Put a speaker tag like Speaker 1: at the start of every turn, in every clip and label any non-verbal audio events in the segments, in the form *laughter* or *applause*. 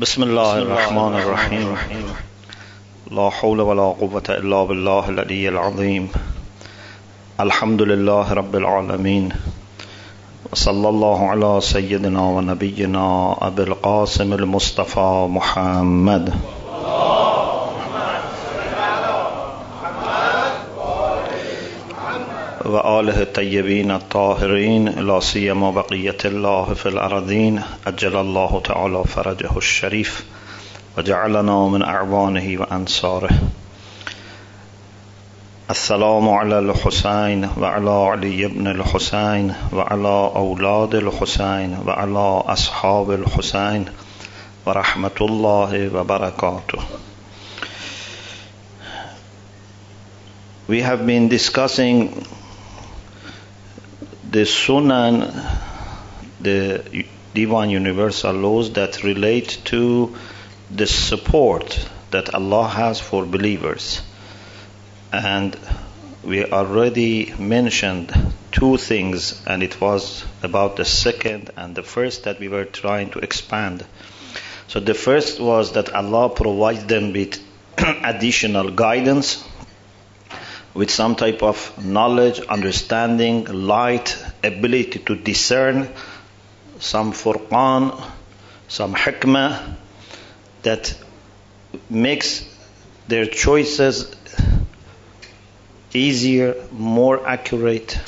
Speaker 1: بسم الله الرحمن الرحيم لا حول ولا قوة إلا بالله العلي العظيم الحمد لله رب العالمين وصلى الله على سيدنا ونبينا أبي القاسم المصطفى محمد وآله الطيبين الطاهرين لا سيما بقية الله في الأرضين أجل الله تعالى فرجه الشريف وجعلنا من أعوانه وأنصاره. السلام على الحسين وعلى علي بن الحسين وعلى أولاد الحسين وعلى أصحاب الحسين ورحمة الله وبركاته. We have been discussing the Sunan, the divine universal laws that relate to the support that Allah has for believers. And we already mentioned two things, and it was about the second and the first that we were trying to expand. So the first was that Allah provides them with *clears throat* additional guidance with some type of knowledge, understanding, light, ability to discern, some furqan, some hikmah that makes their choices easier, more accurate,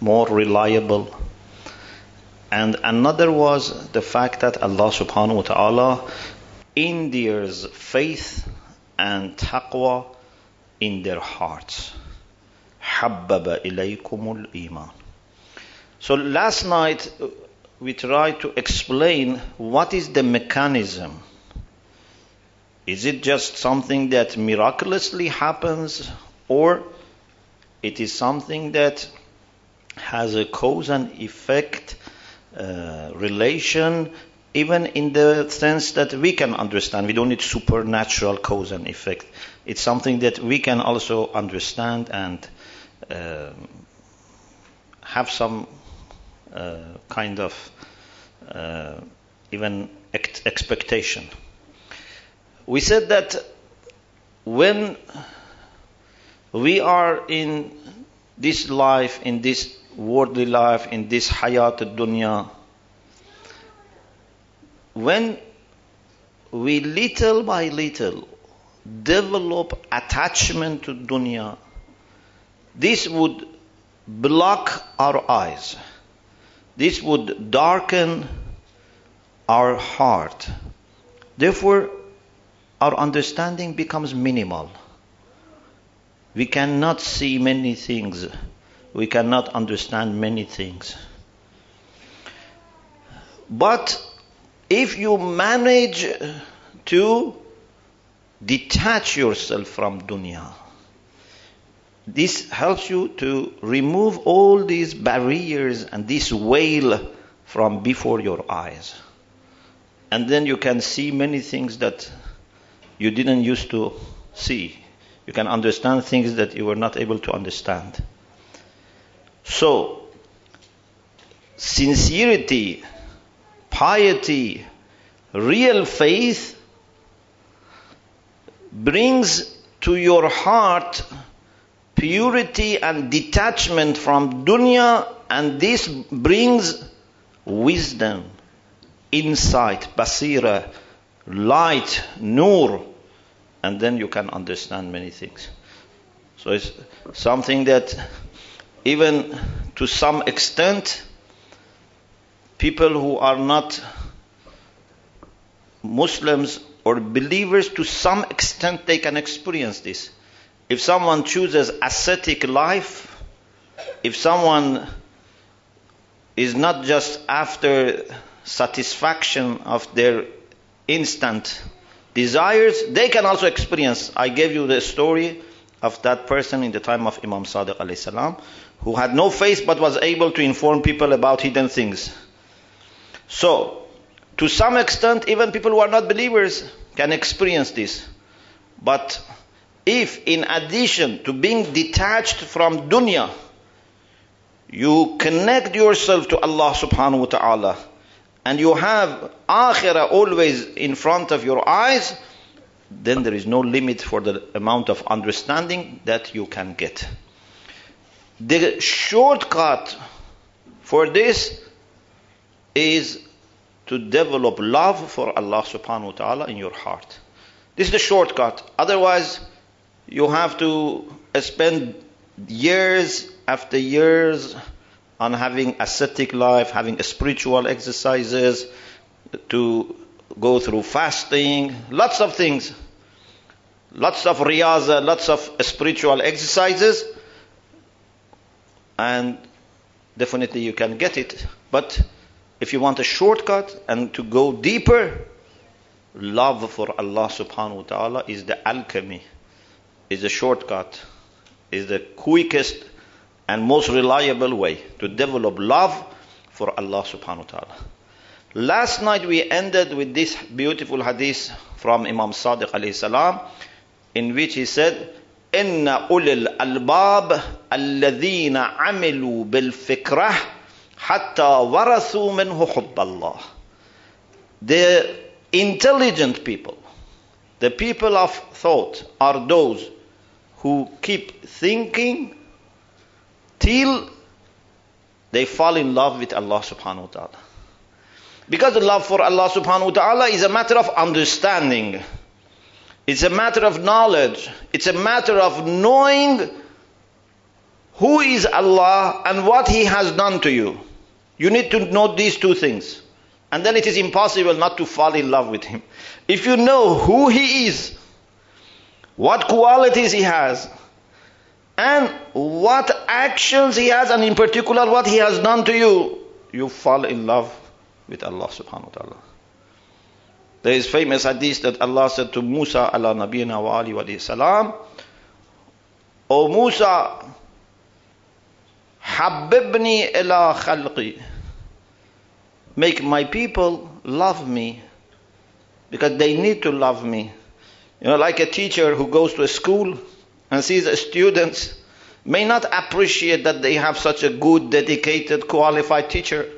Speaker 1: more reliable. And another was the fact that Allah subhanahu wa ta'ala endears faith and taqwa in their hearts. حبب إليكم الإيمان. So last night we tried to explain what is the mechanism. Is it just something that miraculously happens or it is something that has a cause and effect uh, relation even in the sense that we can understand. We don't need supernatural cause and effect. It's something that we can also understand and uh, have some uh, kind of uh, even ex- expectation. We said that when we are in this life, in this worldly life, in this hayat dunya, when we little by little develop attachment to dunya, this would block our eyes. This would darken our heart. Therefore, our understanding becomes minimal. We cannot see many things. We cannot understand many things. But if you manage to detach yourself from dunya, this helps you to remove all these barriers and this veil from before your eyes. And then you can see many things that you didn't used to see. You can understand things that you were not able to understand. So, sincerity, piety, real faith brings to your heart purity and detachment from dunya, and this brings wisdom, insight, basira, light, nur, and then you can understand many things. So it's something that even to some extent, people who are not Muslims or believers, to some extent, they can experience this. If someone chooses ascetic life, if someone is not just after satisfaction of their instant desires, they can also experience. I gave you the story of that person in the time of Imam Sadiq alayhi salam, who had no faith but was able to inform people about hidden things. So, to some extent, even people who are not believers can experience this. But if, in addition to being detached from dunya, you connect yourself to Allah subhanahu wa ta'ala and you have akhirah always in front of your eyes, then there is no limit for the amount of understanding that you can get. The shortcut for this is to develop love for Allah subhanahu wa ta'ala in your heart. This is the shortcut. Otherwise, you have to spend years after years on having ascetic life, having spiritual exercises, to go through fasting, lots of things, lots of riyaza, lots of spiritual exercises, and definitely you can get it. But if you want a shortcut and to go deeper, love for Allah subhanahu wa ta'ala is the alchemy, is the shortcut, is the quickest and most reliable way to develop love for Allah subhanahu wa ta'ala. Last night we ended with this beautiful hadith from Imam Sadiq alayhi salam in which he said, إن أولي الألباب الذين عملوا بالفكرة حتى ورثوا منه حب الله. The intelligent people, the people of thought are those who keep thinking till they fall in love with Allah subhanahu wa ta'ala. Because the love for Allah subhanahu wa ta'ala is a matter of understanding. It's a matter of knowledge. It's a matter of knowing who is Allah and what He has done to you. You need to know these two things. And then it is impossible not to fall in love with Him. If you know who He is, what qualities He has, and what actions He has, and in particular what He has done to you, you fall in love with Allah subhanahu wa ta'ala. There is famous hadith that Allah said to Musa ala nabiyina wa ali wa salam, O Musa, habibni ila khalqi. Make my people love me because they need to love me. You know, like a teacher who goes to a school and sees the students may not appreciate that they have such a good, dedicated, qualified teacher.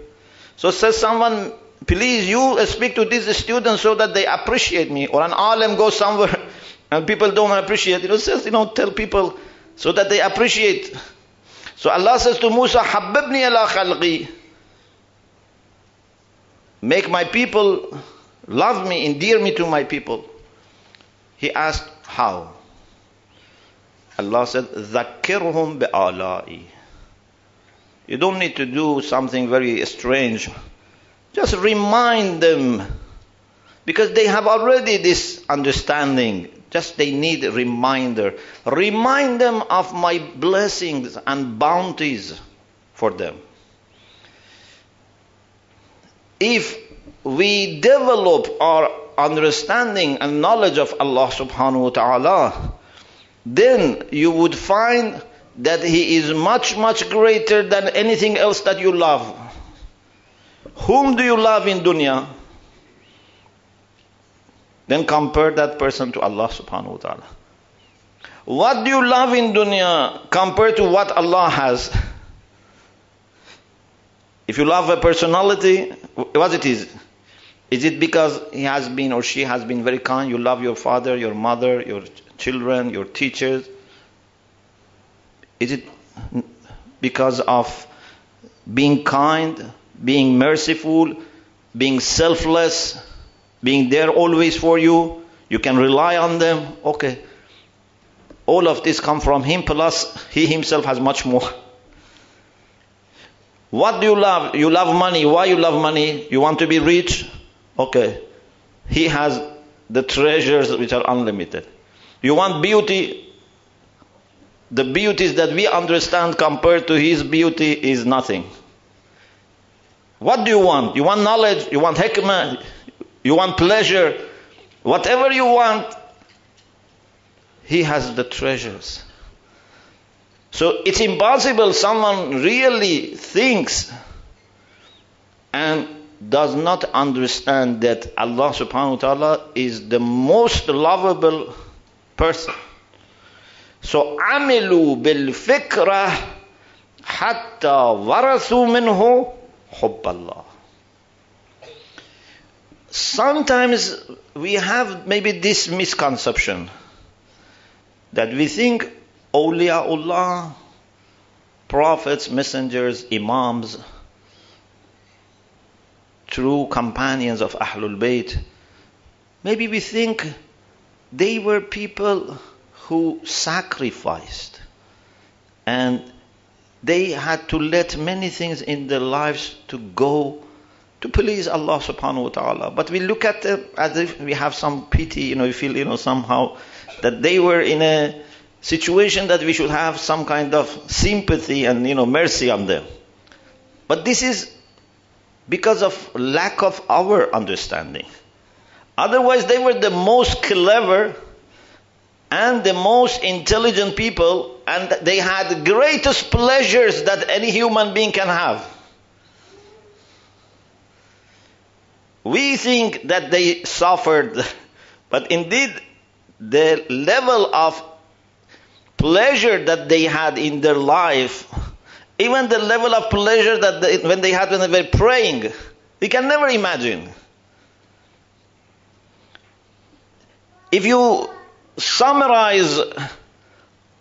Speaker 1: So says someone, please you uh, speak to these students so that they appreciate me. Or an alim goes somewhere *laughs* and people don't appreciate. You know, says, you know, tell people so that they appreciate. So Allah says to Musa, Habibni ala khalqi. Make my people love me, endear me to my people. He asked, How? Allah said, "ذَكِّرُهُم bi'ala'i. You don't need to do something very strange. Just remind them. Because they have already this understanding. Just they need a reminder. Remind them of my blessings and bounties for them. If we develop our understanding and knowledge of Allah subhanahu wa ta'ala, then you would find that He is much, much greater than anything else that you love. Whom do you love in dunya? Then compare that person to Allah subhanahu wa ta'ala. What do you love in dunya compared to what Allah has? If you love a personality, what it is? Is it because he has been or she has been very kind? You love your father, your mother, your children, your teachers? Is it because of being kind, being merciful, being selfless, being there always for you? You can rely on them. Okay. All of this come from him plus he himself has much more. What do you love? You love money. Why you love money? You want to be rich? Okay. He has the treasures which are unlimited. You want beauty? The beauties that we understand compared to his beauty is nothing. What do you want? You want knowledge? You want hikmah? You want pleasure? Whatever you want, he has the treasures. So it's impossible someone really thinks and does not understand that Allah subhanahu wa ta'ala is the most lovable person. So عملوا بالفكرة حتى ورثوا منه حب الله. sometimes we have maybe this misconception that we think awliyaullah, prophets, messengers, imams, true companions of Ahlul Bayt, maybe we think they were people who sacrificed and they had to let many things in their lives to go to please Allah subhanahu wa ta'ala. But we look at them as if we have some pity, you know, we feel, you know, somehow that they were in a situation that we should have some kind of sympathy and, you know, mercy on them. But this is because of lack of our understanding. Otherwise, they were the most clever and the most intelligent people, and they had the greatest pleasures that any human being can have. We think that they suffered, *laughs* but indeed, the level of pleasure that they had in their life, even the level of pleasure that they, when they had when they were praying, we can never imagine. If you summarize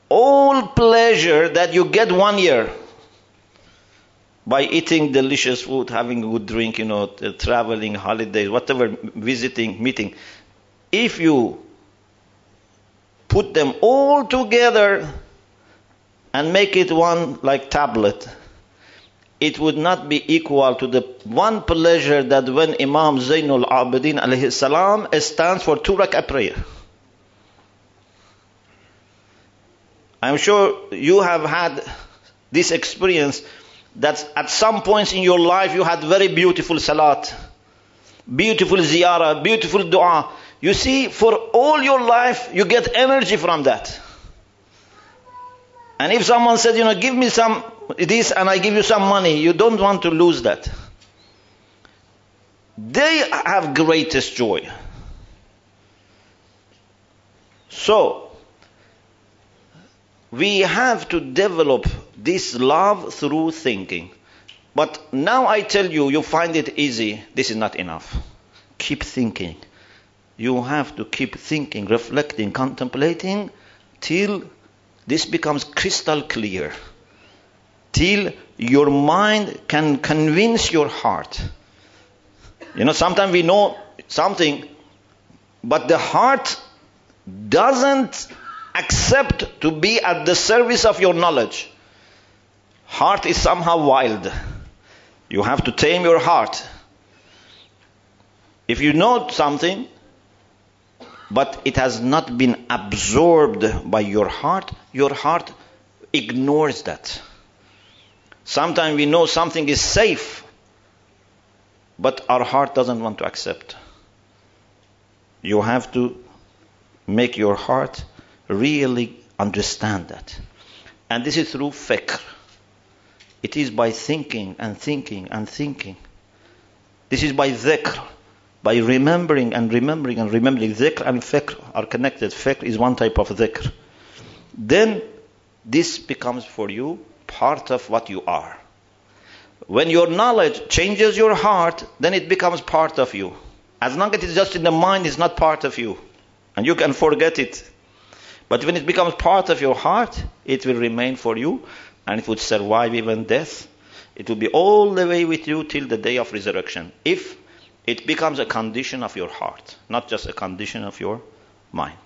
Speaker 1: all pleasure that you get one year by eating delicious food, having a good drink, you know, traveling, holidays, whatever, visiting, meeting. If you put them all together and make it one like tablet, it would not be equal to the one pleasure that when Imam Zainul Abidin alayhi salam stands for two rak'ah prayer. I'm sure you have had this experience that at some points in your life you had very beautiful salat, beautiful ziyarah, beautiful dua. You see, for all your life, you get energy from that. And if someone said, you know, give me some this and I give you some money, you don't want to lose that. They have greatest joy. So, we have to develop this love through thinking. But now I tell you, you find it easy. This is not enough. Keep thinking. You have to keep thinking, reflecting, contemplating till this becomes crystal clear. Till your mind can convince your heart. You know, sometimes we know something, but the heart doesn't accept to be at the service of your knowledge. Heart is somehow wild. You have to tame your heart. If you know something, but it has not been absorbed by your heart, your heart ignores that. Sometimes we know something is safe, but our heart doesn't want to accept. You have to make your heart really understand that. And this is through fikr. It is by thinking and thinking and thinking. This is by dhikr, by remembering and remembering and remembering. Dhikr and fikr are connected. Fikr is one type of dhikr. Then this becomes for you part of what you are. When your knowledge changes your heart, then it becomes part of you. As long as it's just in the mind, it's not part of you. And you can forget it. But when it becomes part of your heart, it will remain for you and it would survive even death. It will be all the way with you till the day of resurrection. If it becomes a condition of your heart, not just a condition of your mind.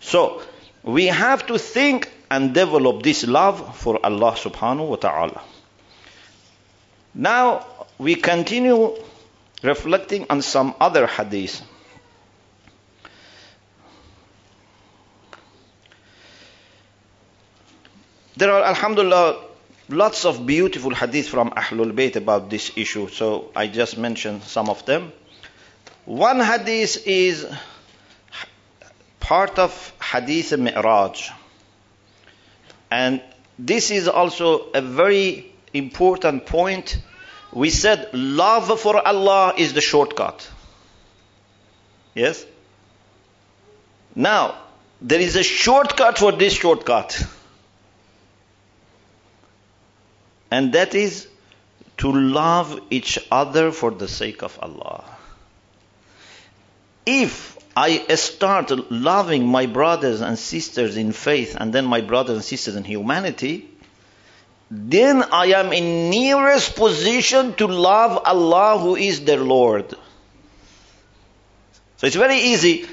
Speaker 1: So, we have to think and develop this love for Allah subhanahu wa ta'ala. Now, we continue reflecting on some other hadith. There are, alhamdulillah, lots of beautiful hadith from Ahlul Bayt about this issue, so I just mentioned some of them. One hadith is part of Hadith Mi'raj. And this is also a very important point. We said love for Allah is the shortcut. Yes? Now, there is a shortcut for this shortcut. And that is to love each other for the sake of Allah. if I start loving my brothers and sisters in faith and then my brothers and sisters in humanity, then I am in nearest position to love Allah who is their Lord. So it's very easy.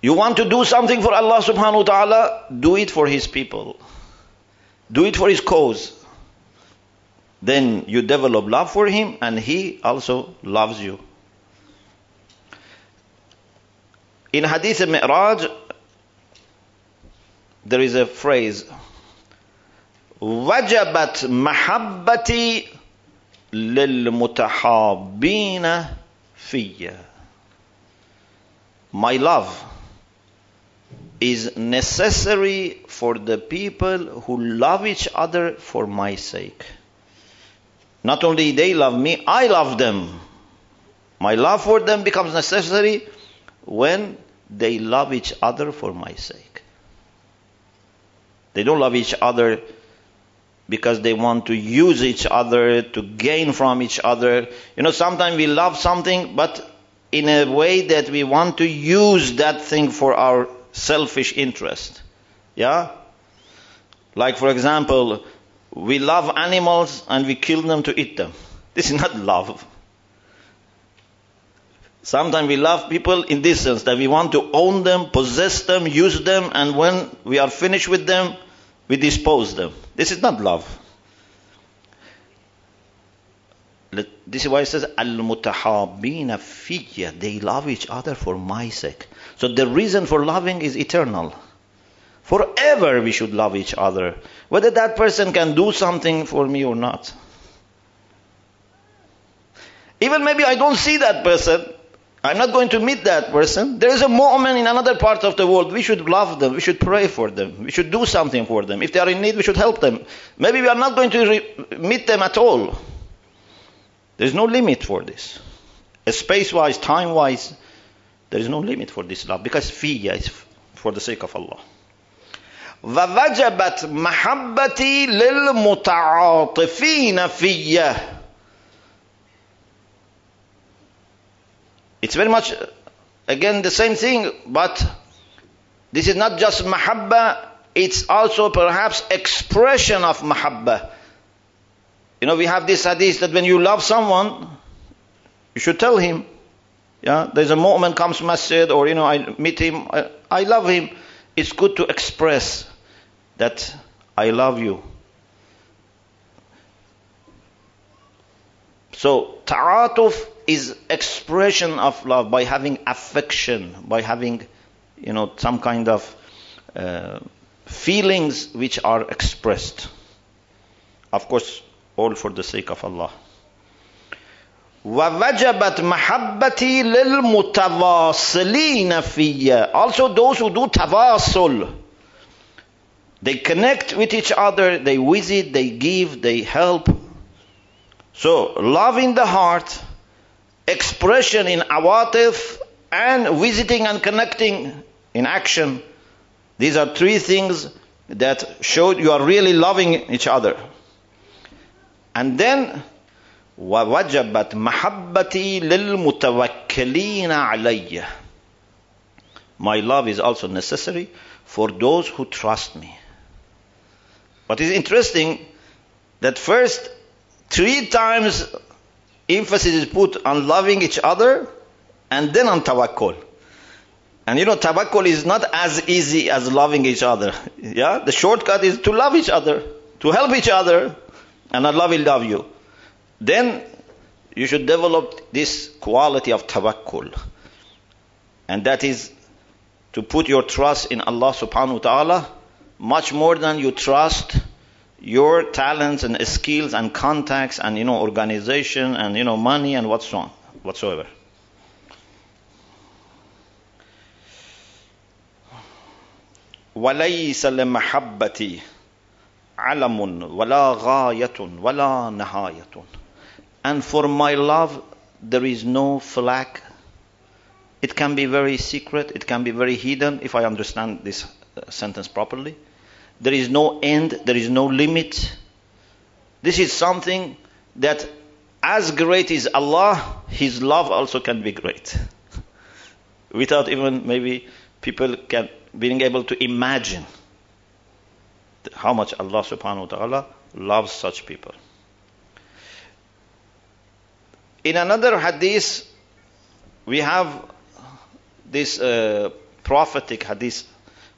Speaker 1: You want to do something for Allah subhanahu wa ta'ala, do it for His people. Do it for His cause. Then you develop love for Him and He also loves you. In Hadith Mi'raj, there is a phrase, وجبت محبتي للمتحابين في My love is necessary for the people who love each other for my sake. Not only they love me, I love them. My love for them becomes necessary when they love each other for my sake. They don't love each other because they want to use each other, to gain from each other. You know, sometimes we love something, but in a way that we want to use that thing for our selfish interest. Yeah? Like, for example, we love animals and we kill them to eat them. *laughs* This is not love. Sometimes we love people in this sense that we want to own them, possess them, use them, and when we are finished with them, we dispose them. This is not love. This is why it says, Al-mutahabina fiyya. They love each other for my sake. So the reason for loving is eternal. Forever we should love each other. Whether that person can do something for me or not. Even maybe I don't see that person. I'm not going to meet that person. There is a mu'min in another part of the world. We should love them. We should pray for them. We should do something for them. If they are in need, we should help them. Maybe we are not going to re- meet them at all. There is no limit for this. Space wise, time wise, there is no limit for this love because fiyya is for the sake of Allah. ووجبت محبتي للمتعاطفين فيا It's very much again the same thing, but this is not just mahabba, it's also perhaps expression of mahabba. You know, we have this hadith that when you love someone, you should tell him. Yeah, there's a mu'min comes masjid or you know I meet him, I, I love him. It's good to express that I love you. So ta'atuf is expression of love by having affection, by having you know some kind of uh, feelings which are expressed. Of course, all for the sake of Allah. وَوَجَبَتْ مَحَبَّتِي لِلْمُتَوَاصِلِينَ فِيَّ Also those who do tawasul. They connect with each other, they visit, they give, they help. So, love in the heart, expression in awatif, and visiting and connecting in action. These are three things that show you are really loving each other. And then ووجبت محبتي للمتوكلين علي My love is also necessary for those who trust me. But it's interesting that first three times emphasis is put on loving each other and then on tawakkul. And you know, tawakkul is not as easy as loving each other. *laughs* Yeah? The shortcut is to love each other, to help each other, and Allah will love you. Then you should develop this quality of tawakkul. And that is to put your trust in Allah subhanahu wa ta'ala much more than you trust your talents and skills and contacts and you know organization and you know money and what's wrong whatsoever. وليس لمحبتي علم ولا غاية ولا نهاية and for my love there is no flag it can be very secret. It can be very hidden if I understand this uh, sentence properly. There is no end. There is no limit. This is something that as great as Allah his love also can be great. *laughs* Without even maybe people can being able to imagine how much Allah subhanahu wa ta'ala loves such people. In another hadith, we have this uh, prophetic hadith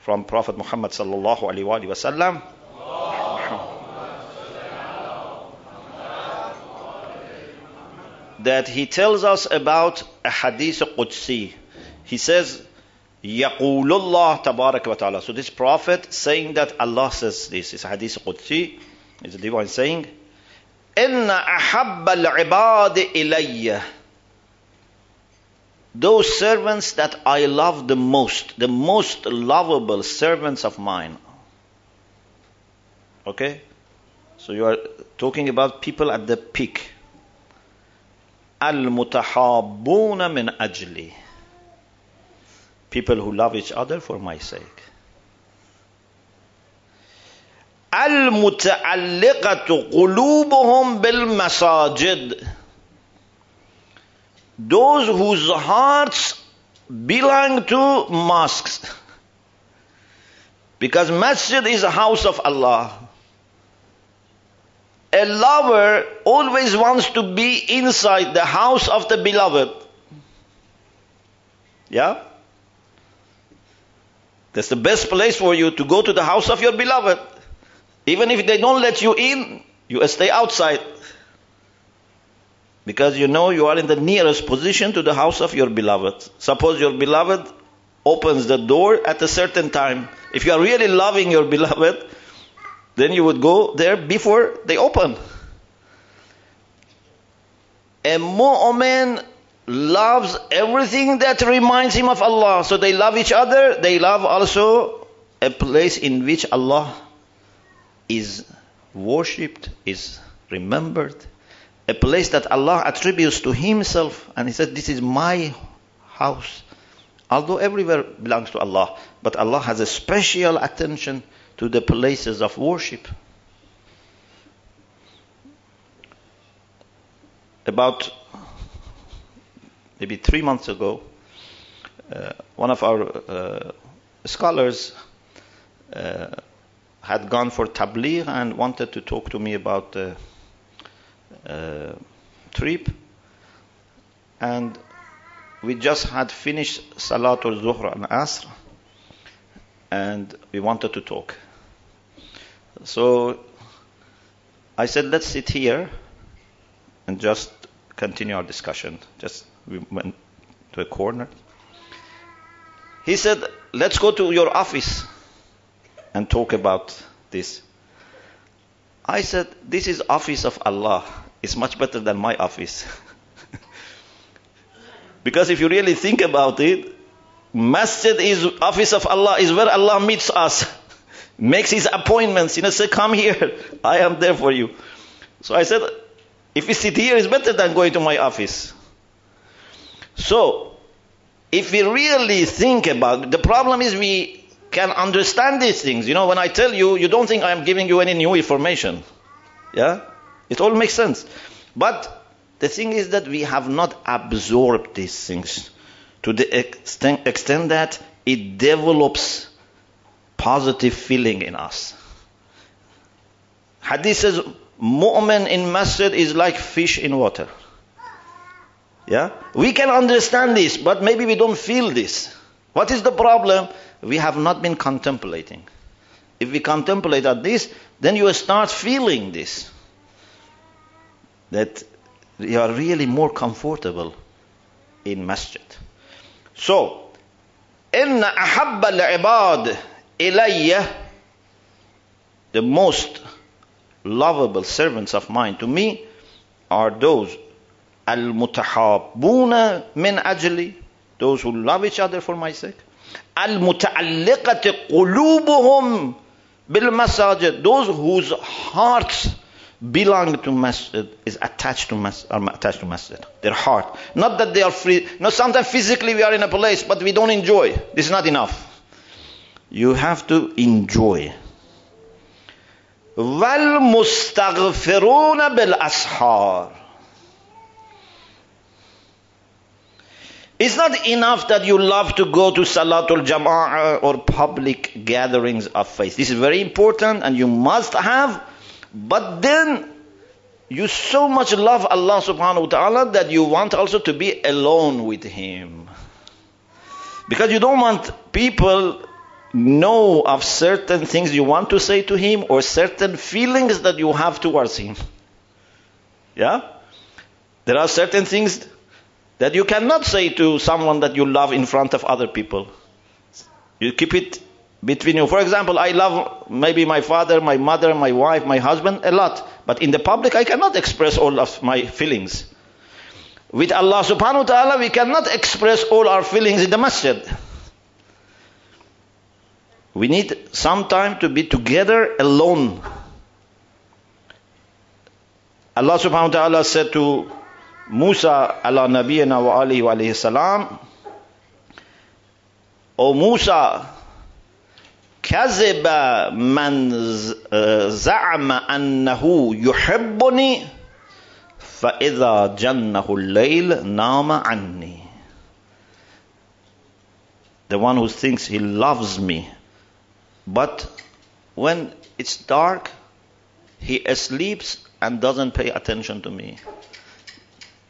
Speaker 1: from Prophet Muhammad sallallahu alaihi wasallam. that he tells us about a hadith Qudsi. He says, Yaqulullah tabarak wa ta'ala. So this prophet saying that Allah says this. is a hadith Qudsi. It's a divine saying. Inna ahabbal ibad ilayya. Those servants that I love the most, the most lovable servants of mine. Okay? So you are talking about people at the peak. Al mutahabbuna min ajli. People who love each other for my sake. Those whose hearts belong to mosques. Because masjid is a house of Allah. A lover always wants to be inside the house of the beloved. Yeah? That's the best place for you to go to the house of your beloved. Even if they don't let you in, you stay outside. Because you know you are in the nearest position to the house of your beloved. Suppose your beloved opens the door at a certain time. If you are really loving your *laughs* beloved, then you would go there before they open. A mu'min loves everything that reminds him of Allah. So they love each other. They love also a place in which Allah is worshipped, is remembered a place that Allah attributes to Himself, and He said, This is my house. Although everywhere belongs to Allah, but Allah has a special attention to the places of worship. About maybe three months ago, uh, one of our uh, scholars uh, had gone for tabligh and wanted to talk to me about uh, trip, and we just had finished Salatul Zuhr and Asr, and we wanted to talk. So I said, let's sit here and just continue our discussion. Just we went to a corner. He said, let's go to your office and talk about this. I said, this is office of Allah. It's much better than my office. *laughs* because if you really think about it, masjid is office of Allah, is where Allah meets us, *laughs* makes his appointments. You know, say, come here, *laughs* I am there for you. So I said, if we sit here, it's better than going to my office. So, if we really think about it, the problem is we can understand these things. You know, when I tell you, you don't think I am giving you any new information. Yeah? It all makes sense. But the thing is that we have not absorbed these things to the extent, extent that it develops positive feeling in us. Hadith says, mu'min in masjid is like fish in water. Yeah? We can understand this, but maybe we don't feel this. What is the problem? We have not been contemplating. If we contemplate at this, then you start feeling this that you are really more comfortable in masjid. So, إن أحب العباد إلي the most lovable servants of mine to me are those المتحابون من أجلي those who love each other for my sake المتعلقة قلوبهم بالمساجد those whose hearts belong to masjid is attached to masjid, are attached to masjid. Their heart. Not that they are free. No, sometimes physically we are in a place, but we don't enjoy. This is not enough. You have to enjoy. وَالْمُسْتَغْفِرُونَ بِالْأَسْحَارِ It's not enough that you love to go to Salatul Jama'ah or public gatherings of faith. This is very important and you must have. But then you so much love Allah subhanahu wa ta'ala that you want also to be alone with Him. Because you don't want people know of certain things you want to say to Him or certain feelings that you have towards Him. Yeah? There are certain things that you cannot say to someone that you love in front of other people. You keep it between you. For example, I love maybe my father, my mother, my wife, my husband a lot. But in the public, I cannot express all of my feelings. With Allah subhanahu wa ta'ala, we cannot express all our feelings in the masjid. We need some time to be together alone. Allah subhanahu wa ta'ala said to Wa alihi wa alayhi salam, O Musa, كذب من زعم أنه يحبني فإذا جنه الليل نام عني The one who thinks he loves me but when it's dark he sleeps and doesn't pay attention to me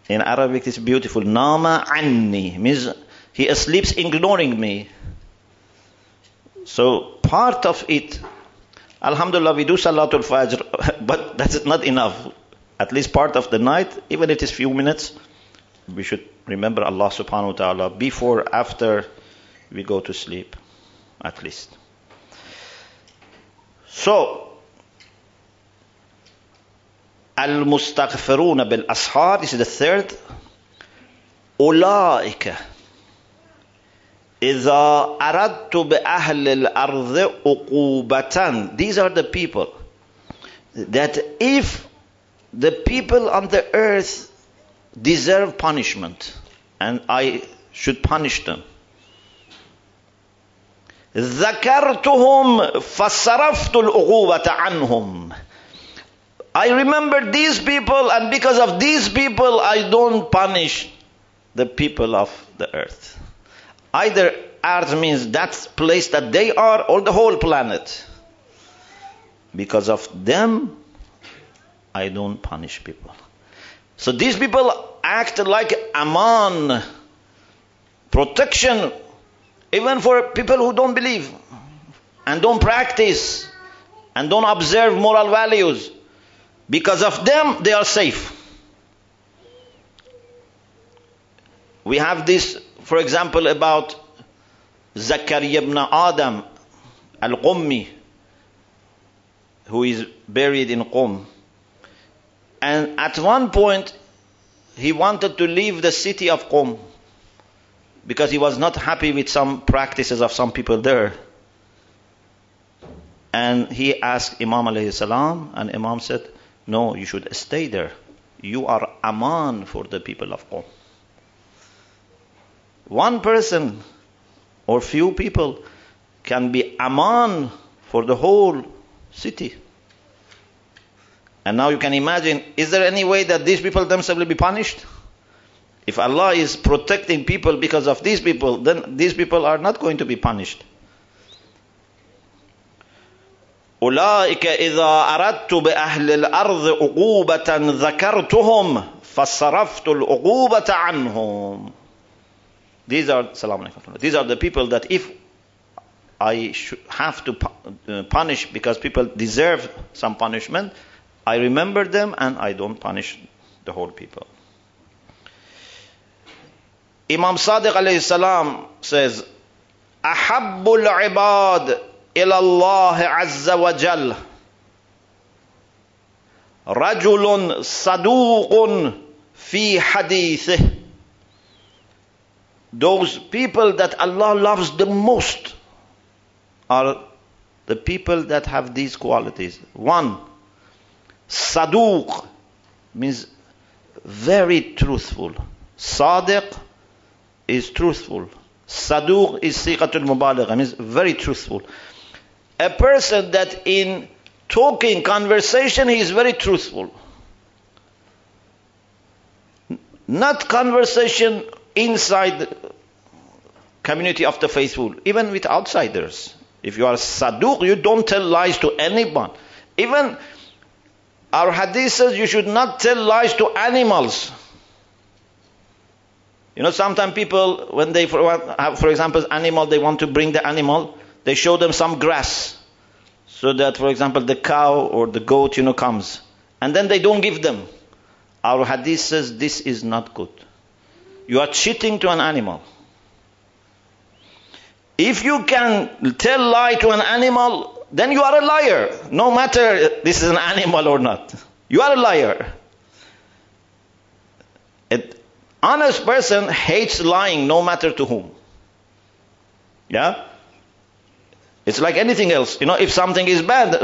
Speaker 1: In Arabic it's beautiful Nama anni means he sleeps ignoring me so part of it, Alhamdulillah, we do Salatul Fajr, *laughs* but that's not enough. At least part of the night, even if it is few minutes, we should remember Allah subhanahu wa ta'ala before, after we go to sleep, at least. So, Al-Mustaghfiruna bil-Ashar, this is the third. أولئك إذا أردت بأهل الأرض عقوبة These are the people that if the people on the earth deserve punishment and I should punish them ذكرتهم فصرفت العقوبة عنهم I remember these people and because of these people I don't punish the people of the earth Either earth means that place that they are or the whole planet. Because of them, I don't punish people. So these people act like aman, protection, even for people who don't believe and don't practice and don't observe moral values. Because of them, they are safe. We have this for example, about Zakaria ibn Adam al-Qummi, who is buried in Qum. And at one point, he wanted to leave the city of Qum because he was not happy with some practices of some people there. And he asked Imam alayhi salam, and Imam said, No, you should stay there. You are aman for the people of Qom. One person or few people can be aman for the whole city. And now you can imagine, is there any way that these people themselves will be punished? If Allah is protecting people because of these people, then these people are not going to be punished. أولئك إذا أردت بأهل الأرض عقوبة ذكرتهم فصرفت العقوبة عنهم these are. These are the people that if I have to uh, punish because people deserve some punishment, I remember them and I don't punish the whole people. Imam Sadiq alayhi salam says, أحب العباد إلى الله عز وجل رجل صدوق في حديثه those people that Allah loves the most are the people that have these qualities. One, Saduq means very truthful. Sadiq is truthful. Saduq is siqatul mubalagha, means very truthful. A person that in talking, conversation, he is very truthful. Not conversation inside the community of the faithful, even with outsiders. If you are saduq, you don't tell lies to anyone. Even our hadith says you should not tell lies to animals. You know, sometimes people, when they have, for example, animal, they want to bring the animal, they show them some grass. So that, for example, the cow or the goat, you know, comes. And then they don't give them. Our hadith says this is not good. You are cheating to an animal. If you can tell lie to an animal, then you are a liar. No matter this is an *laughs* animal or not. You are a liar. An honest person hates lying no matter to whom. Yeah? It's like anything else. You know, if something is bad,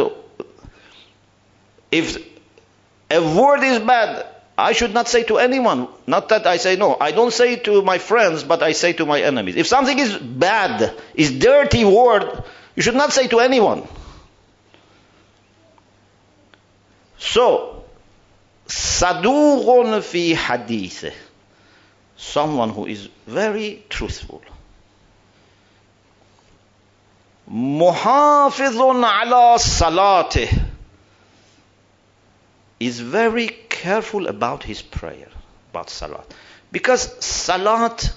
Speaker 1: if a word is bad, I should not say to anyone. Not that I say no. I don't say to my friends, but I say to my enemies. If something is bad, is dirty word, you should not say to anyone. So, sadughun fi hadith. Someone who is very truthful. Muhafidhun ala salatih is very careful about his prayer, about salat. Because salat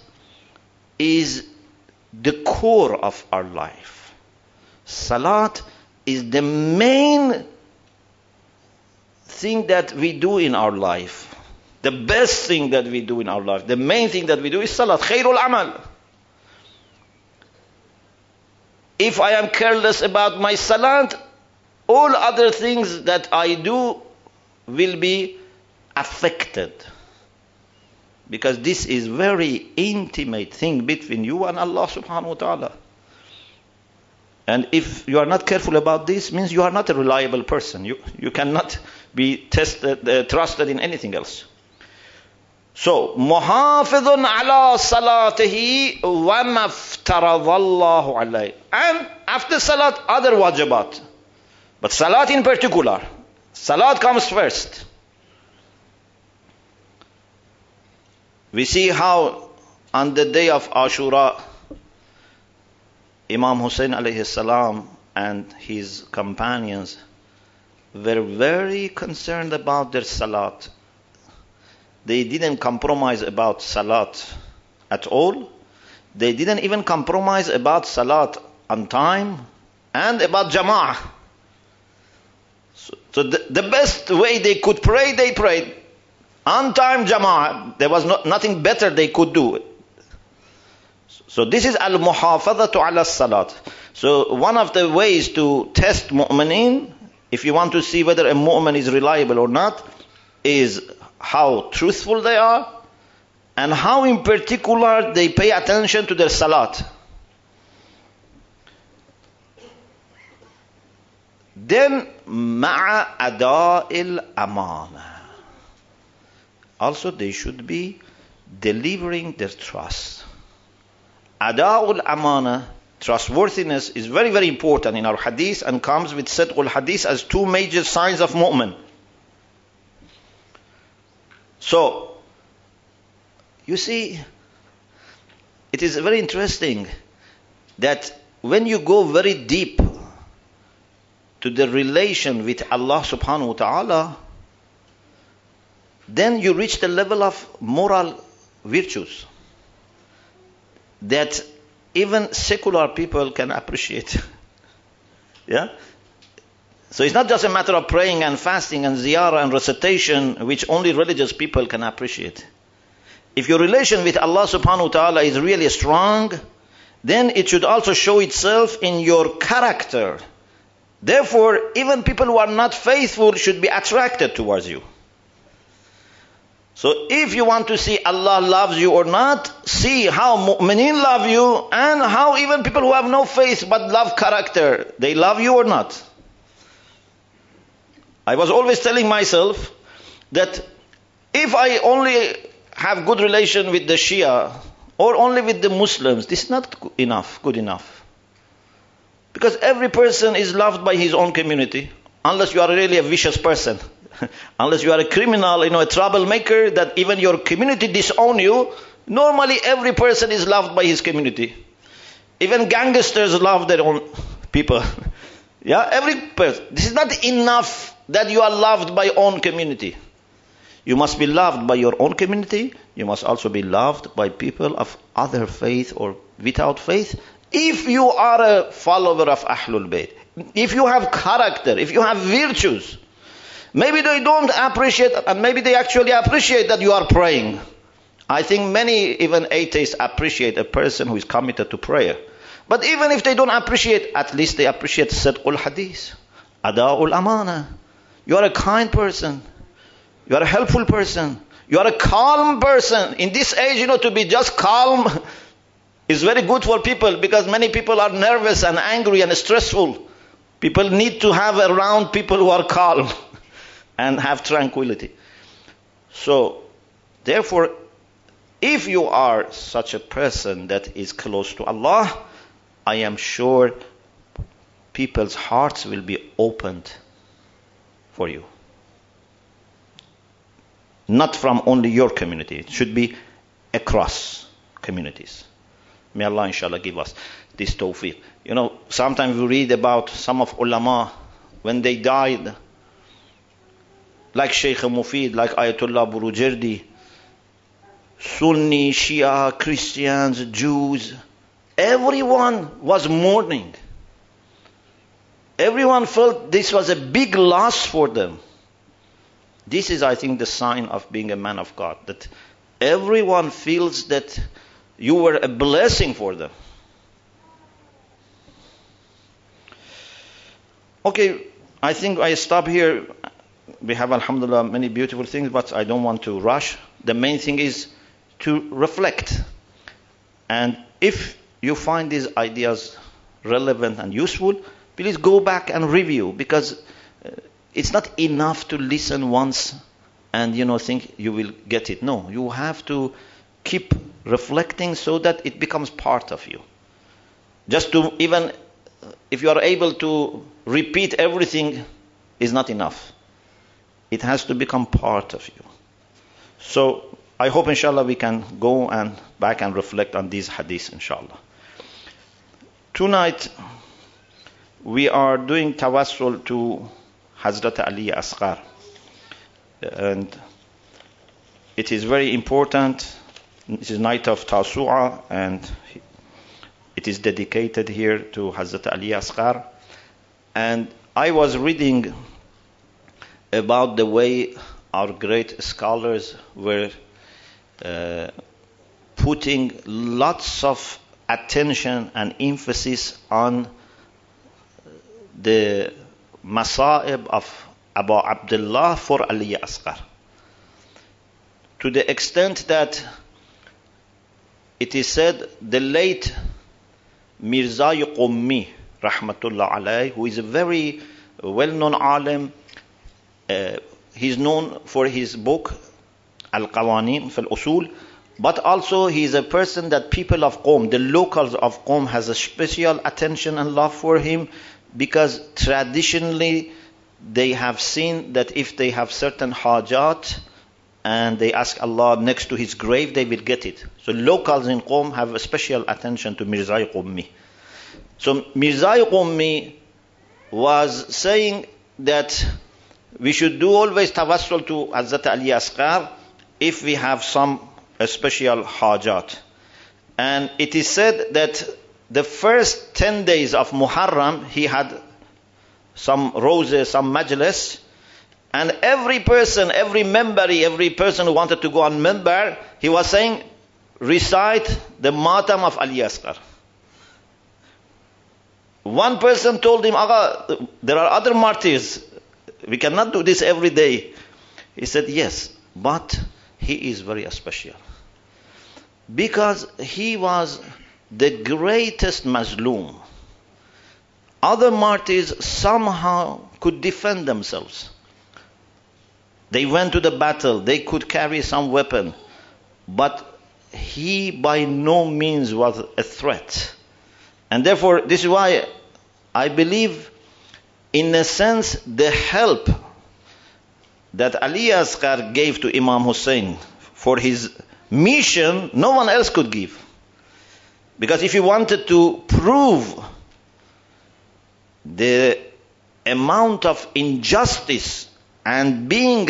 Speaker 1: is the core of our life. Salat is the main thing that we do in our life. The best thing that we do in our life. The main thing that we do is salat. Khairul amal. If I am careless about my salat, all other things that I do will be affected. Because this is very intimate thing between you and Allah subhanahu wa ta'ala. And if you are not careful about this, means you are not a reliable person. You, you cannot be tested, uh, trusted in anything else. So, muhafidun ala salatihi wa maftaradallahu alayh. And after salat, other wajibat. But salat in particular, Salat comes first. We see how on the day of Ashura, Imam Hussein alayhi salam and his companions were very concerned about their salat. They didn't compromise about salat at all. They didn't even compromise about salat on time and about jama'ah. So the, the best way they could pray, they prayed. On time jama'ah. There was no, nothing better they could do. So this is al-muhafadhatu ala salat. So one of the ways to test mu'mineen, if you want to see whether a mu'min is reliable or not, is how truthful they are and how in particular they pay attention to their salat. Then ma'a ada'il amana. Also they should be delivering their trust. Ada'ul amana, trustworthiness is very very important in our hadith and comes with sidqul hadith as two major signs of mu'min. So, you see, it is very interesting that when you go very deep to the relation with Allah subhanahu wa ta'ala, then you reach the level of moral virtues that even secular people can appreciate. *laughs* yeah? So it's not just a matter of praying and fasting and ziyarah and recitation, which only religious people can appreciate. If your relation with Allah subhanahu wa ta'ala is really strong, then it should also show itself in your character Therefore, even people who are not faithful should be attracted towards you. So if you want to see Allah loves you or not, see how mu'mineen love you and how even people who have no faith but love character, they love you or not. I was always telling myself that if I only have good relation with the Shia or only with the Muslims, this is not enough, good enough. Because every person is loved by his own community, unless you are really a vicious person. *laughs* unless you are a criminal, you know, a troublemaker that even your community disown you, Normally, every person is loved by his community. Even gangsters love their own *laughs* people. *laughs* yeah, every person. This is not enough that you are loved by your own community. You must be loved by your own community. You must also be loved by people of other faith or without faith. If you are a follower of Ahlul Bayt, if you have character, if you have virtues, maybe they don't appreciate, and maybe they actually appreciate that you are praying. I think many, even atheists, appreciate a person who is committed to prayer. But even if they don't appreciate, at least they appreciate Sidqul Hadith, Ada'ul Amana. You are a kind person. You are a helpful person. You are a calm person. In this age, you know, to be just calm *laughs* is very good for people because many people are nervous and angry and stressful. People need to have around people who are calm *laughs* and have tranquility. So, therefore, if you are such a person that is close to Allah, I am sure people's hearts will be opened for you. Not from only your community, it should be across communities. May Allah inshallah give us this tawfiq. You know, sometimes we read about some of ulama when they died, like Sheikh Mufid, like Ayatollah Burujerdi, Sunni, Shia, Christians, Jews, everyone was mourning. Everyone felt this was a big loss for them. This is, I think, the sign of being a man of God, that everyone feels that you were a blessing for them. Okay, I think I stop here. We have, alhamdulillah, many beautiful things, but I don't want to rush. The main thing is to reflect. And if you find these ideas relevant and useful, please go back and review because uh, it's not enough to listen once and you know think you will get it. No, you have to keep reflecting so that it becomes part of you. Just to even if you are able to repeat everything is not enough. It has to become part of you. So I hope inshallah we can go and back and reflect on these hadiths inshallah. Tonight we are doing tawassul to Hazrat Ali Asghar. And it is very important it is night of Tasu'a and it is dedicated here to Hazrat Ali Asghar. And I was reading about the way our great scholars were uh, putting lots of attention and emphasis on the masa'ib of Abu Abdullah for Ali Asghar. To the extent that it is said the late Mirza Qummi, rahmatullah alayh, who is a very well-known alim, uh, he's known for his book Al-Qawanin fil Usul, but also he is a person that people of Qom, the locals of Qom, has a special attention and love for him because traditionally they have seen that if they have certain hajat, and they ask Allah next to his grave, they will get it. So locals in Qom have a special attention to Mirzai Qummi. So Mirzai Qummi was saying that we should do always tawassul to Hazrat Ali Asghar if we have some special hajat. And it is said that the first 10 days of Muharram, he had some roses, some majlis, and every person, every member, every person who wanted to go on minbar, he was saying, recite the matam of Ali Asghar. One person told him, Aga, there are other martyrs. We cannot do this every day. He said, yes, but he is very special. Because he was the greatest Mazlum. Other martyrs somehow could defend themselves. They went to the battle, they could carry some weapon, but he by no means was a threat. And therefore, this is why I believe, in a sense, the help that Ali Asghar gave to Imam Hussein for his mission no one else could give. Because if you wanted to prove the amount of injustice and being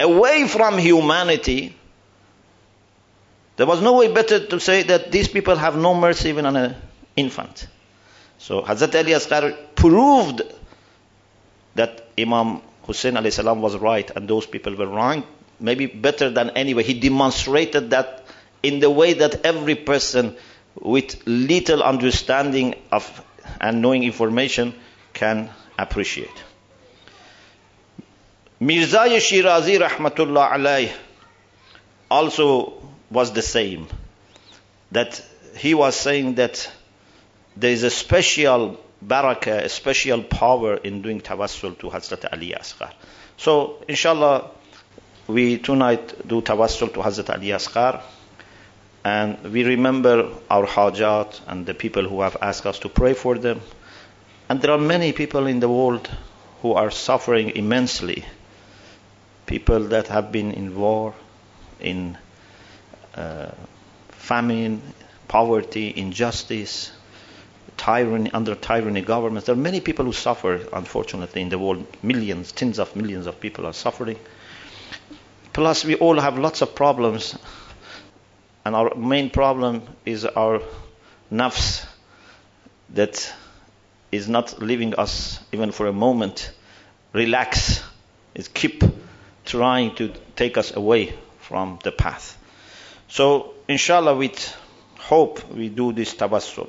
Speaker 1: away from humanity, there was no way better to say that these people have no mercy even on an infant. So Hazrat Ali Asghar proved that Imam Hussein salam was right and those people were wrong, maybe better than anyway. He demonstrated that in the way that every person with little understanding of and knowing information can appreciate. Mirzai Shirazi rahmatullah alayh also was the same. That he was saying that there is a special barakah, a special power in doing tawassul to Hazrat Ali Asghar. So, inshallah, we tonight do tawassul to Hazrat Ali Asghar and we remember our hajat and the people who have asked us to pray for them. And there are many people in the world who are suffering immensely. People that have been in war, in uh, famine, poverty, injustice, tyranny, under tyranny governments. There are many people who suffer, unfortunately, in the world. Millions, tens of millions of people are suffering. Plus, we all have lots of problems. And our main problem is our nafs that is not leaving us even for a moment relax. It keep trying to take us away from the path. So, inshallah, with hope, we do this tawassul.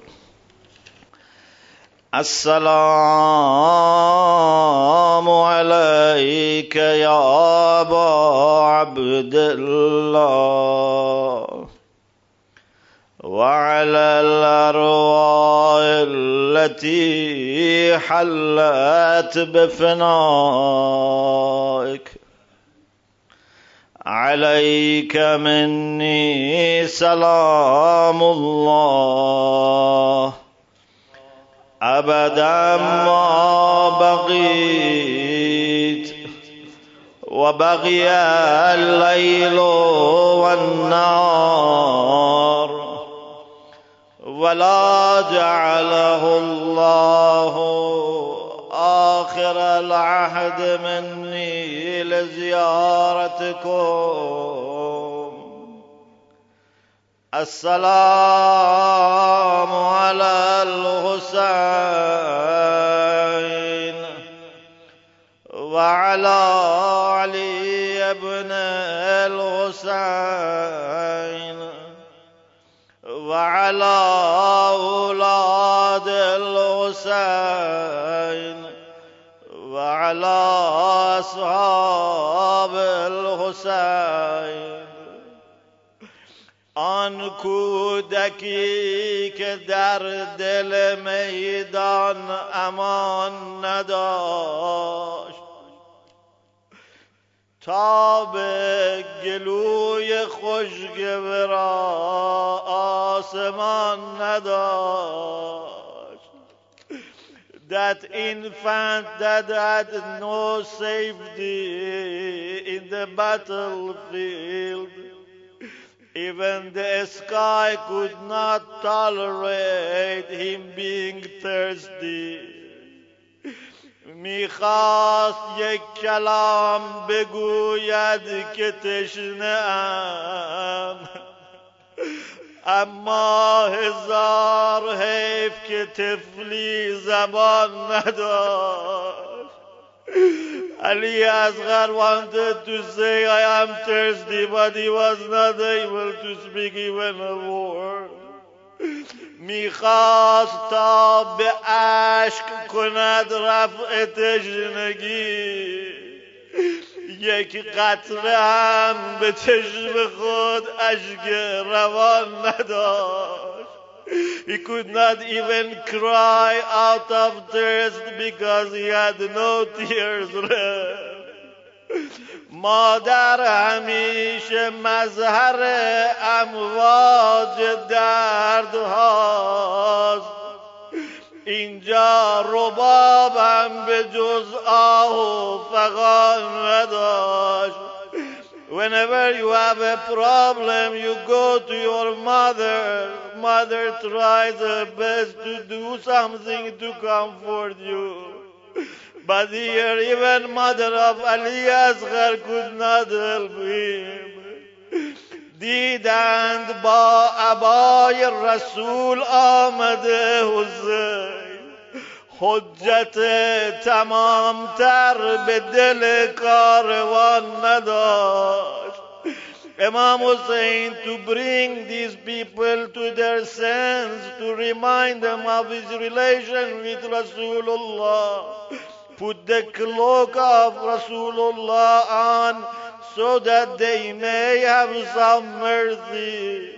Speaker 1: السلام عليك يا أبا عبد الله وعلى الأرواح التي حلت بفنائك. عليك مني سلام الله. أبدا ما بقيت. وبقي الليل والنار ولا جعله الله آخر العهد مني لزيارتكم. السلام على الحسين وعلى علي بن الحسين. وعلى أولاد الحسين وعلى أصحاب الحسين. آن کودکی که در دل میدان امان نداشت تا به گلوی خشک را آسمان نداشت that infant that had no safety in the battlefield Even the sky could not tolerate him being thirsty. می‌خواست یک کلام بگوید که تشنه ام اما هزار حیف که تفلی زبان ندار علی از غر wanted to say I am thirsty but he was not able to speak even a می‌خواست تا به عشق کند رفع تشنگی یک قطره هم به چشم خود اشک روان نداشت He could not even cry out of thirst because he had no tears left. مادر همیشه مظهر امواج درد هاست اینجا ربابم به جز آه و فقان نداشت
Speaker 2: Whenever you have a problem, you go to your mother. Mother tries her best to do something to comfort you. But here, even mother of Ali Asghar could not help him. دیدند با عبای رسول آمده حسین حجت تمامتر به دل کاروان نداشت Imam Hussein to bring these people to their sense, to remind them of his relation with Rasulullah. بودک لوک رسول الله ان سودا دیمه اب زو مرضی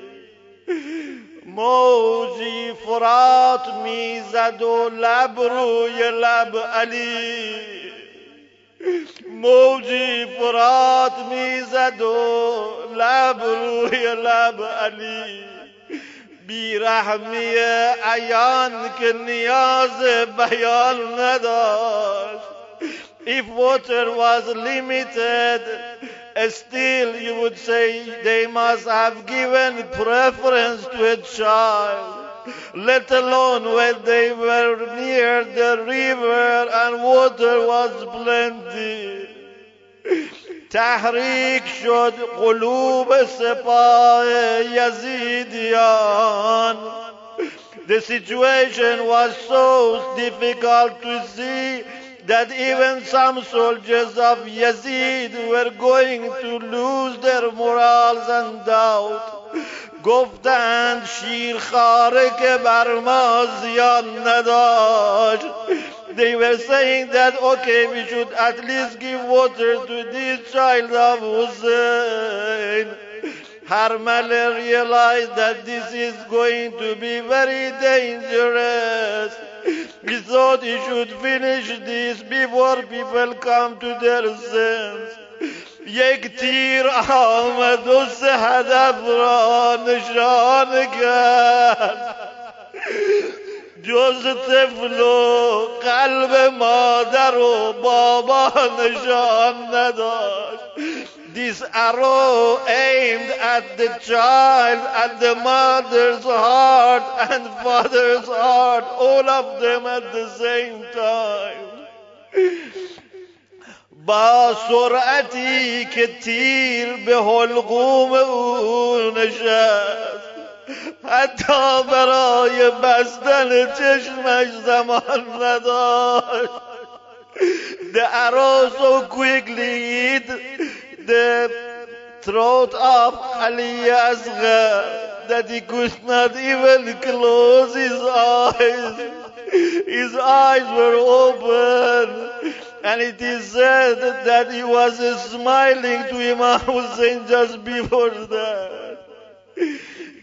Speaker 2: فرات می زد لب روی لب علی. موزی فرات می زد لب روی لب علی. بیرحمی عیان که نیاز بیان نداشت If water was limited still you would say they must have given preference to a child, let alone when they were near the river and water was plenty. تحریک شد قلوب سپاه یزیدیان The situation was so difficult to see that even some soldiers of Yazid were going to lose their morals and doubt. گفتند شیرخواره که بر ما زیان نداشت They were saying that okay we should at least give water to this child of Hussein Harmele realized that this is going to be very dangerous he thought he should finish this before people come to their sense. یک تیر آمد و سه هدف را نشان کرد جز طفل و قلب مادر و بابا نشان نداشت This arrow aimed at the child and the mother's heart and father's heart, all of them at the same time. با سرعتی که تیر به حلقوم او نشست حتی برای بستن چشمش زمان نداشت The arrow so quickly hit the throat of Ali Asghar that he could not even close his eyes. His eyes were open. And it is said that he was smiling to Imam Hussein just before that.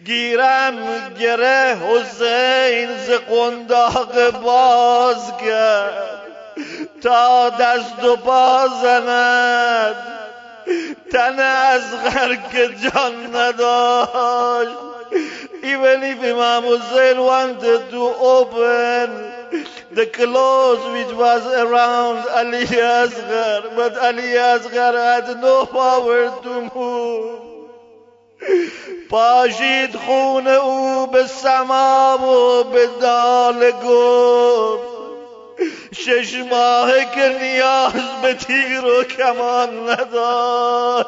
Speaker 2: گیرم گره حسین ز قنداق باز کرد تا دست و پا زند تن از که جان نداشت even if Imam Hussein wanted to open the clothes which was around Ali Asghar, but Ali Asghar had no power to move. پاشید خون او به سما و به دال گفت شش ماه که نیاز به تیر و کمان ندار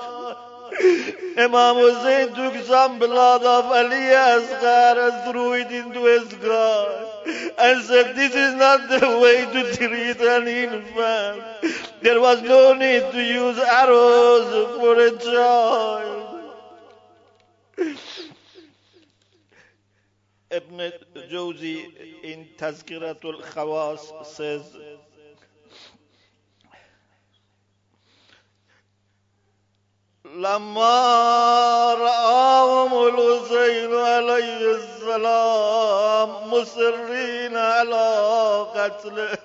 Speaker 2: امام حسین تو کسان بلاد آف علی از غیر از روی دین تو از غیر از دیس از نات وی تو تریت ان این فرم در واس نو نید تو یوز اروز فور ا Ibn Jawzi in Tazkiratul Khawas says, لما رآهم الحسين عليه السلام مصرين على قتله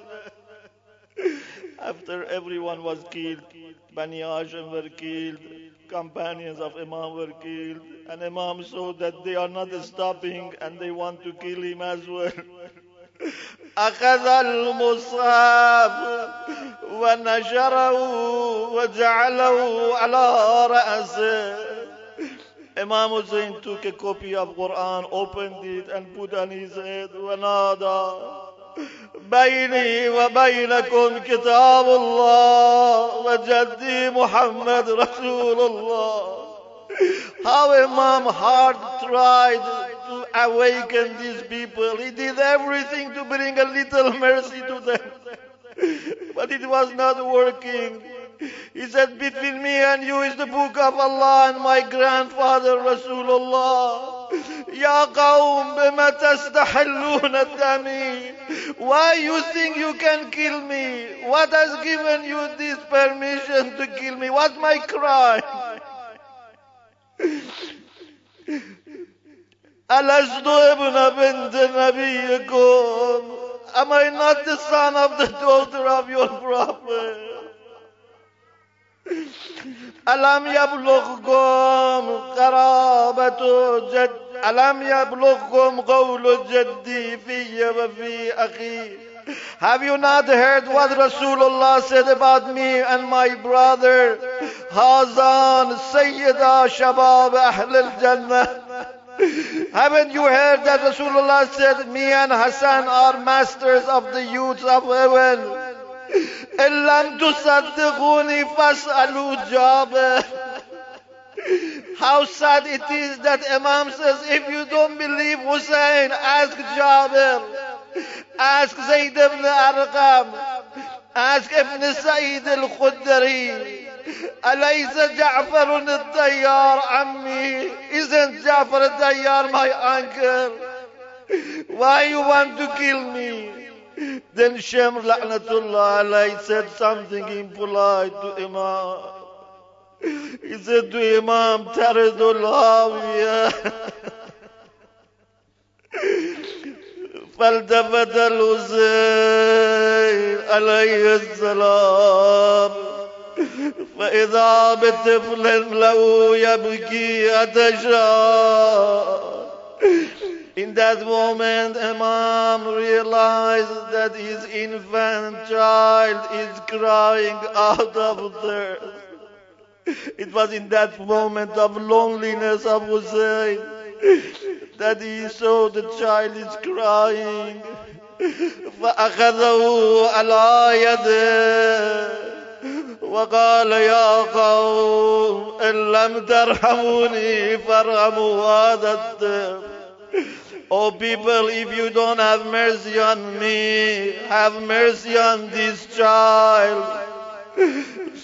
Speaker 2: After everyone was killed, Bani Hashim were killed, companions of Imam were killed, and Imam saw that they are not stopping and they want to kill him as well. *laughs* أخذ المصحف ونشره وجعله على رأسه Imam Hussein took a copy of Quran, opened it and put on his head ونادى بيني وبينكم كتاب الله وجدي محمد رسول الله How Imam hard tried to awaken these people. He did everything to bring a little mercy to them. But it was not working. He said, between me and you is the book of Allah and my grandfather Rasulullah. Ya qawm bima tastahilluna dami. Why you think you can kill me? What has given you this permission to kill me? What's my crime? ألست ابن بنت نبيكم Am I not the son of the daughter of your prophet? ألم يبلغكم قرابة جد ألم يبلغكم قول جدي في وفي أخي Have you not heard what Rasulullah said about me and my brother? Hazan Sayyida Shabab Ahl al-Jannah. *laughs* Haven't you heard that Rasulullah said, me and Hassan are masters of the youths of heaven? إن لم تصدقوني فاسألوا جابر How sad it is that Imam says, if you don't believe Hussein, ask Jabir, ask Zayd ibn Arqam, ask Ibn Sa'id al-Khudri. أليس جعفر الطيار عمي Isn't Jafar al-Tayyar my uncle? Why you want to kill me? Then Shem La'natullah alayhi said something impolite to Imam. He said to Imam, Taridul Hawiyah. فالتفت الحسين عليه السلام فإذا بطفل له يبكي أتشاء In that moment, Imam realized that his infant child is crying out of thirst. It was in that moment of loneliness of Hussein that he saw the child is crying. فأخذه على يده وقال يا قوم إن لم ترحموني فارحموا هذا الطفل Oh people, if you don't have mercy on me, have mercy on this child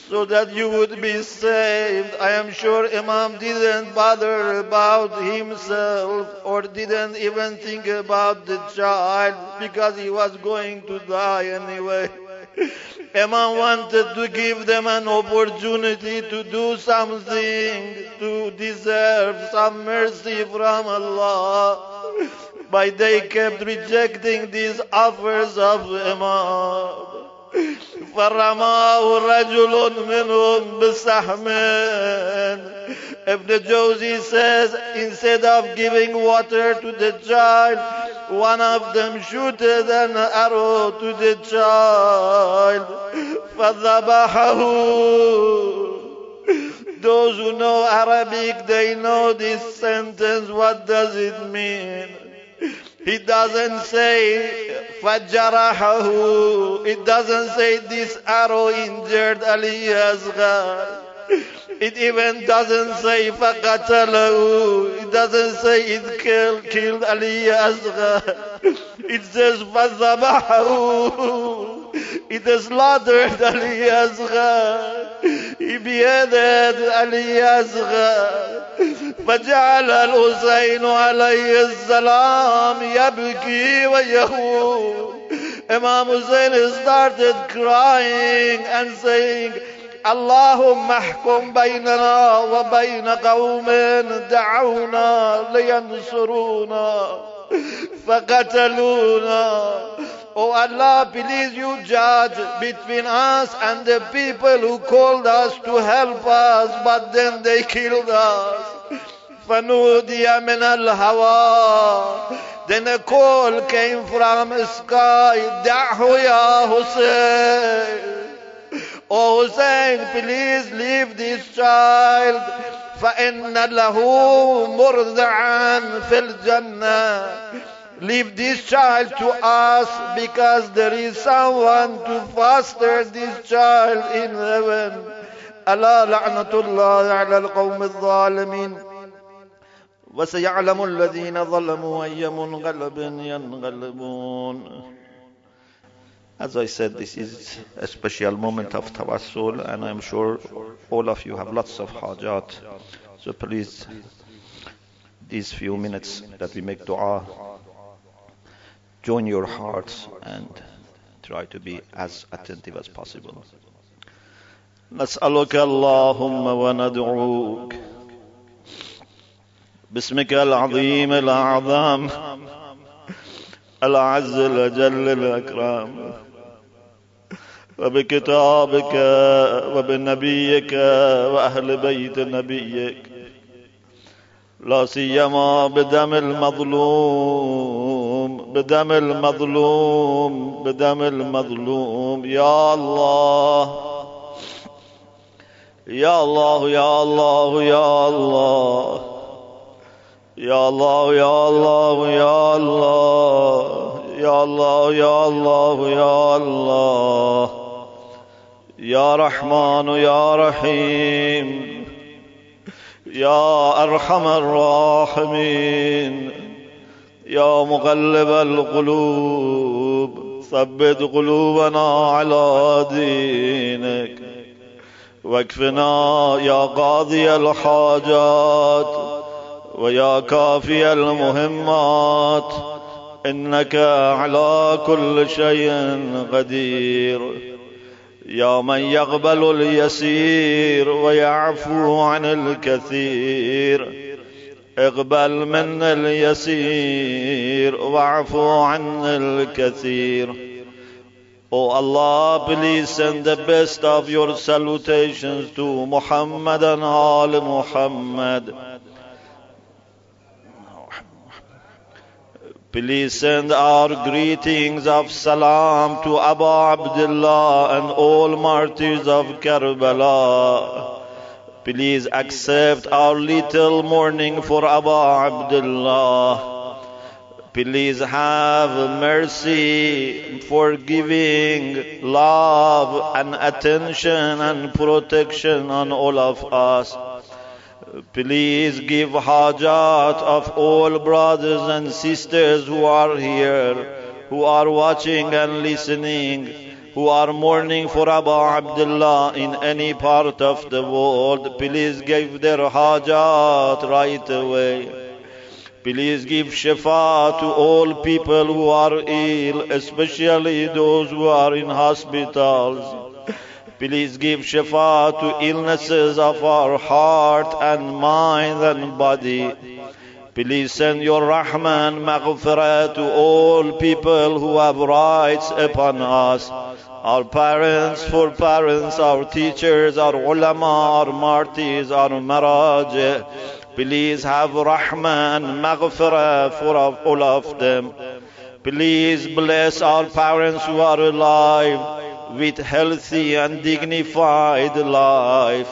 Speaker 2: so that you would be saved. I am sure Imam didn't bother about himself or didn't even think about the child because he was going to die anyway. Imam wanted to give them an opportunity to do something to deserve some mercy from Allah. But they kept rejecting these offers of Imam. فرماه رجل منهم بسهم Ibn Jawzi says instead of giving water to the child one of them shooted an arrow to the child فذبحه Those who know Arabic they know this sentence what does it mean He doesn't say فَجَرَحَهُ It doesn't say this arrow injured Ali Asghar. It even doesn't say فَقَتَلَهُ It doesn't say it killed, killed Ali Asghar. It says فَذَبَحَهُ It slaughtered Ali Asghar. He beheaded Ali Asghar. فجعل الحسين عليه السلام يبكي ويهود Imam Hussein started crying and saying اللهم احكم بيننا وبين قوم دعونا لينصرونا فقتلونا Oh Allah, please you judge between us and the people who called us to help us, but then they killed us. فنودي من الهوى Then a call came from the sky دعه يا حسين Oh Hussein please leave this child فإن له مرضعا في الجنة Leave this child to us because there is someone to foster this child in heaven. ألا لعنة الله على القوم الظالمين وسيعلم الذين ظلموا أي منقلب ينقلبون As I said, this is a special moment of tawassul, and I'm sure all of you have lots of hajat. So please, these few minutes that we make dua, join your hearts and try to be as attentive as possible. نسألك اللهم وندعوك باسمك العظيم الأعظم الأعز الأجل الأكرم وبكتابك وبنبيك وأهل بيت نبيك لا سيما بدم المظلوم بدم المظلوم بدم المظلوم. يا الله يا الله يا الله يا الله. يا الله يا الله يا الله. يا الله يا الله. يا الله يا رحمن يا رحيم. يا أرحم الراحمين. يا مقلب القلوب ثبت قلوبنا على دينك. واكفنا يا قاضي الحاجات ويا كافي المهمات. إنك على كل شيء قدير. يا من يقبل اليسير ويعفو عن الكثير. اقبل منا اليسير واعفو عن الكثير O Allah, please send the best of your salutations to Muhammad and Al Muhammad. Please send our greetings of salam to Abu Abdullah and all martyrs of Karbala. Please accept our little mourning for Abu Abdullah. Please have mercy, forgiving, love and attention and protection on all of us. Please give hajat of all brothers and sisters who are here, who are watching and listening, who are mourning for Abu Abdullah in any part of the world. Please give their hajat right away. Please give shifa to all people who are ill, especially those who are in hospitals. Please give shifa to illnesses of our heart and mind and body. Please send your Rahman maghfirah to all people who have rights upon us. Our parents, for parents, our teachers, our ulama, our martyrs, our maraj. Please have Rahman maghfirah for all of them. Please bless our parents who are alive with healthy and dignified life.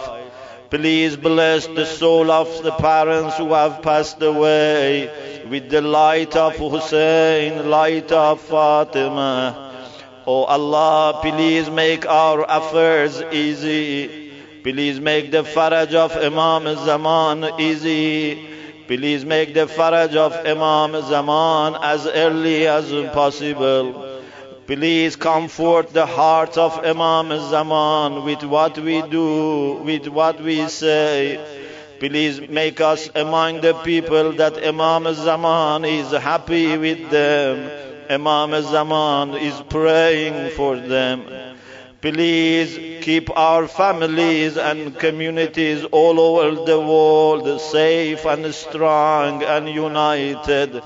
Speaker 2: Please bless the soul of the parents who have passed away with the light of Hussein, light of Fatima. Oh Allah, please make our affairs easy. Please make the faraj of Imam Zaman easy. Please make the faraj of Imam Zaman as early as possible. Please comfort the hearts of Imam Zaman with what we do, with what we say. Please make us among the people that Imam Zaman is happy with them. Imam Zaman is praying for them. Please keep our families and communities all over the world safe and strong and united.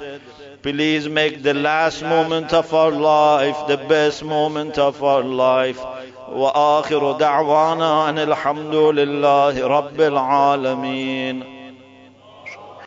Speaker 2: Please make the last moment of our life the best moment of our life. وآخر دعوانا أن الحمد لله رب العالمين